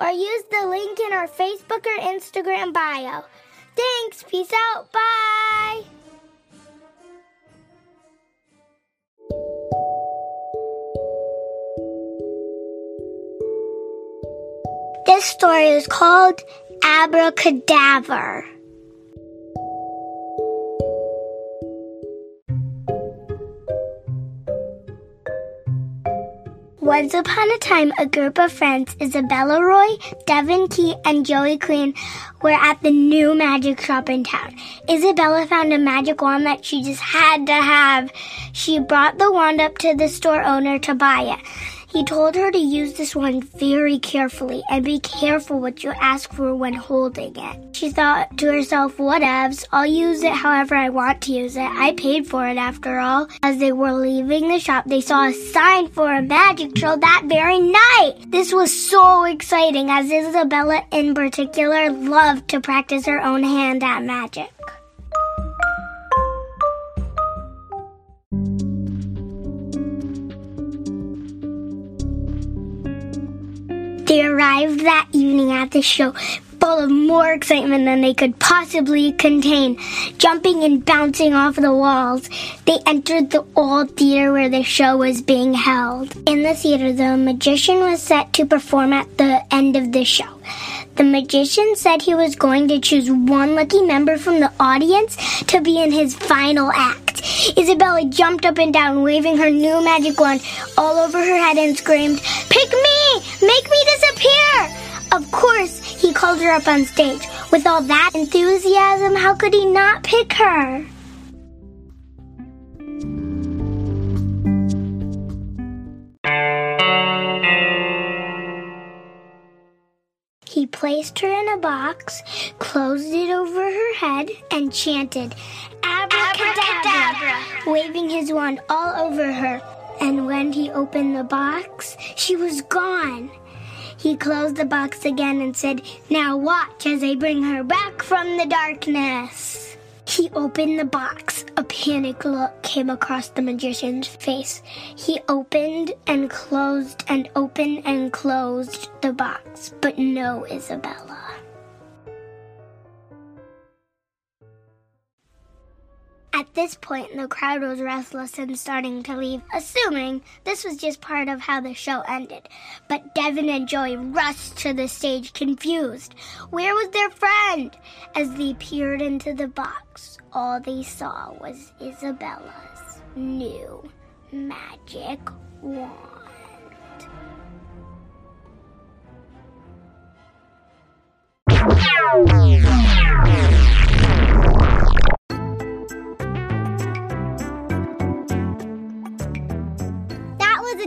or use the link in our Facebook or Instagram bio. Thanks. Peace out. Bye. This story is called Abracadaver. Once upon a time, a group of friends, Isabella Roy, Devin Key, and Joey Queen, were at the new magic shop in town. Isabella found a magic wand that she just had to have. She brought the wand up to the store owner to buy it. He told her to use this one very carefully and be careful what you ask for when holding it. She thought to herself, whatevs, I'll use it however I want to use it. I paid for it after all. As they were leaving the shop, they saw a sign for a magic show that very night. This was so exciting as Isabella in particular loved to practice her own hand at magic. They arrived that evening at the show full of more excitement than they could possibly contain. Jumping and bouncing off the walls, they entered the old theater where the show was being held. In the theater, the magician was set to perform at the end of the show. The magician said he was going to choose one lucky member from the audience to be in his final act. Isabella jumped up and down, waving her new magic wand all over her head and screamed, Pick me! Make me Of course, he called her up on stage. With all that enthusiasm, how could he not pick her? He placed her in a box, closed it over her head, and chanted, Abracadabra, waving his wand all over her. And when he opened the box, she was gone. He closed the box again and said, Now watch as I bring her back from the darkness. He opened the box. A panic look came across the magician's face. He opened and closed and opened and closed the box, but no Isabella. At this point, the crowd was restless and starting to leave, assuming this was just part of how the show ended. But Devin and Joey rushed to the stage, confused. Where was their friend? As they peered into the box, all they saw was Isabella's new magic wand. That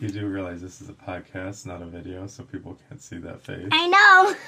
You do realize this is a podcast, not a video, so people can't see that face. I know.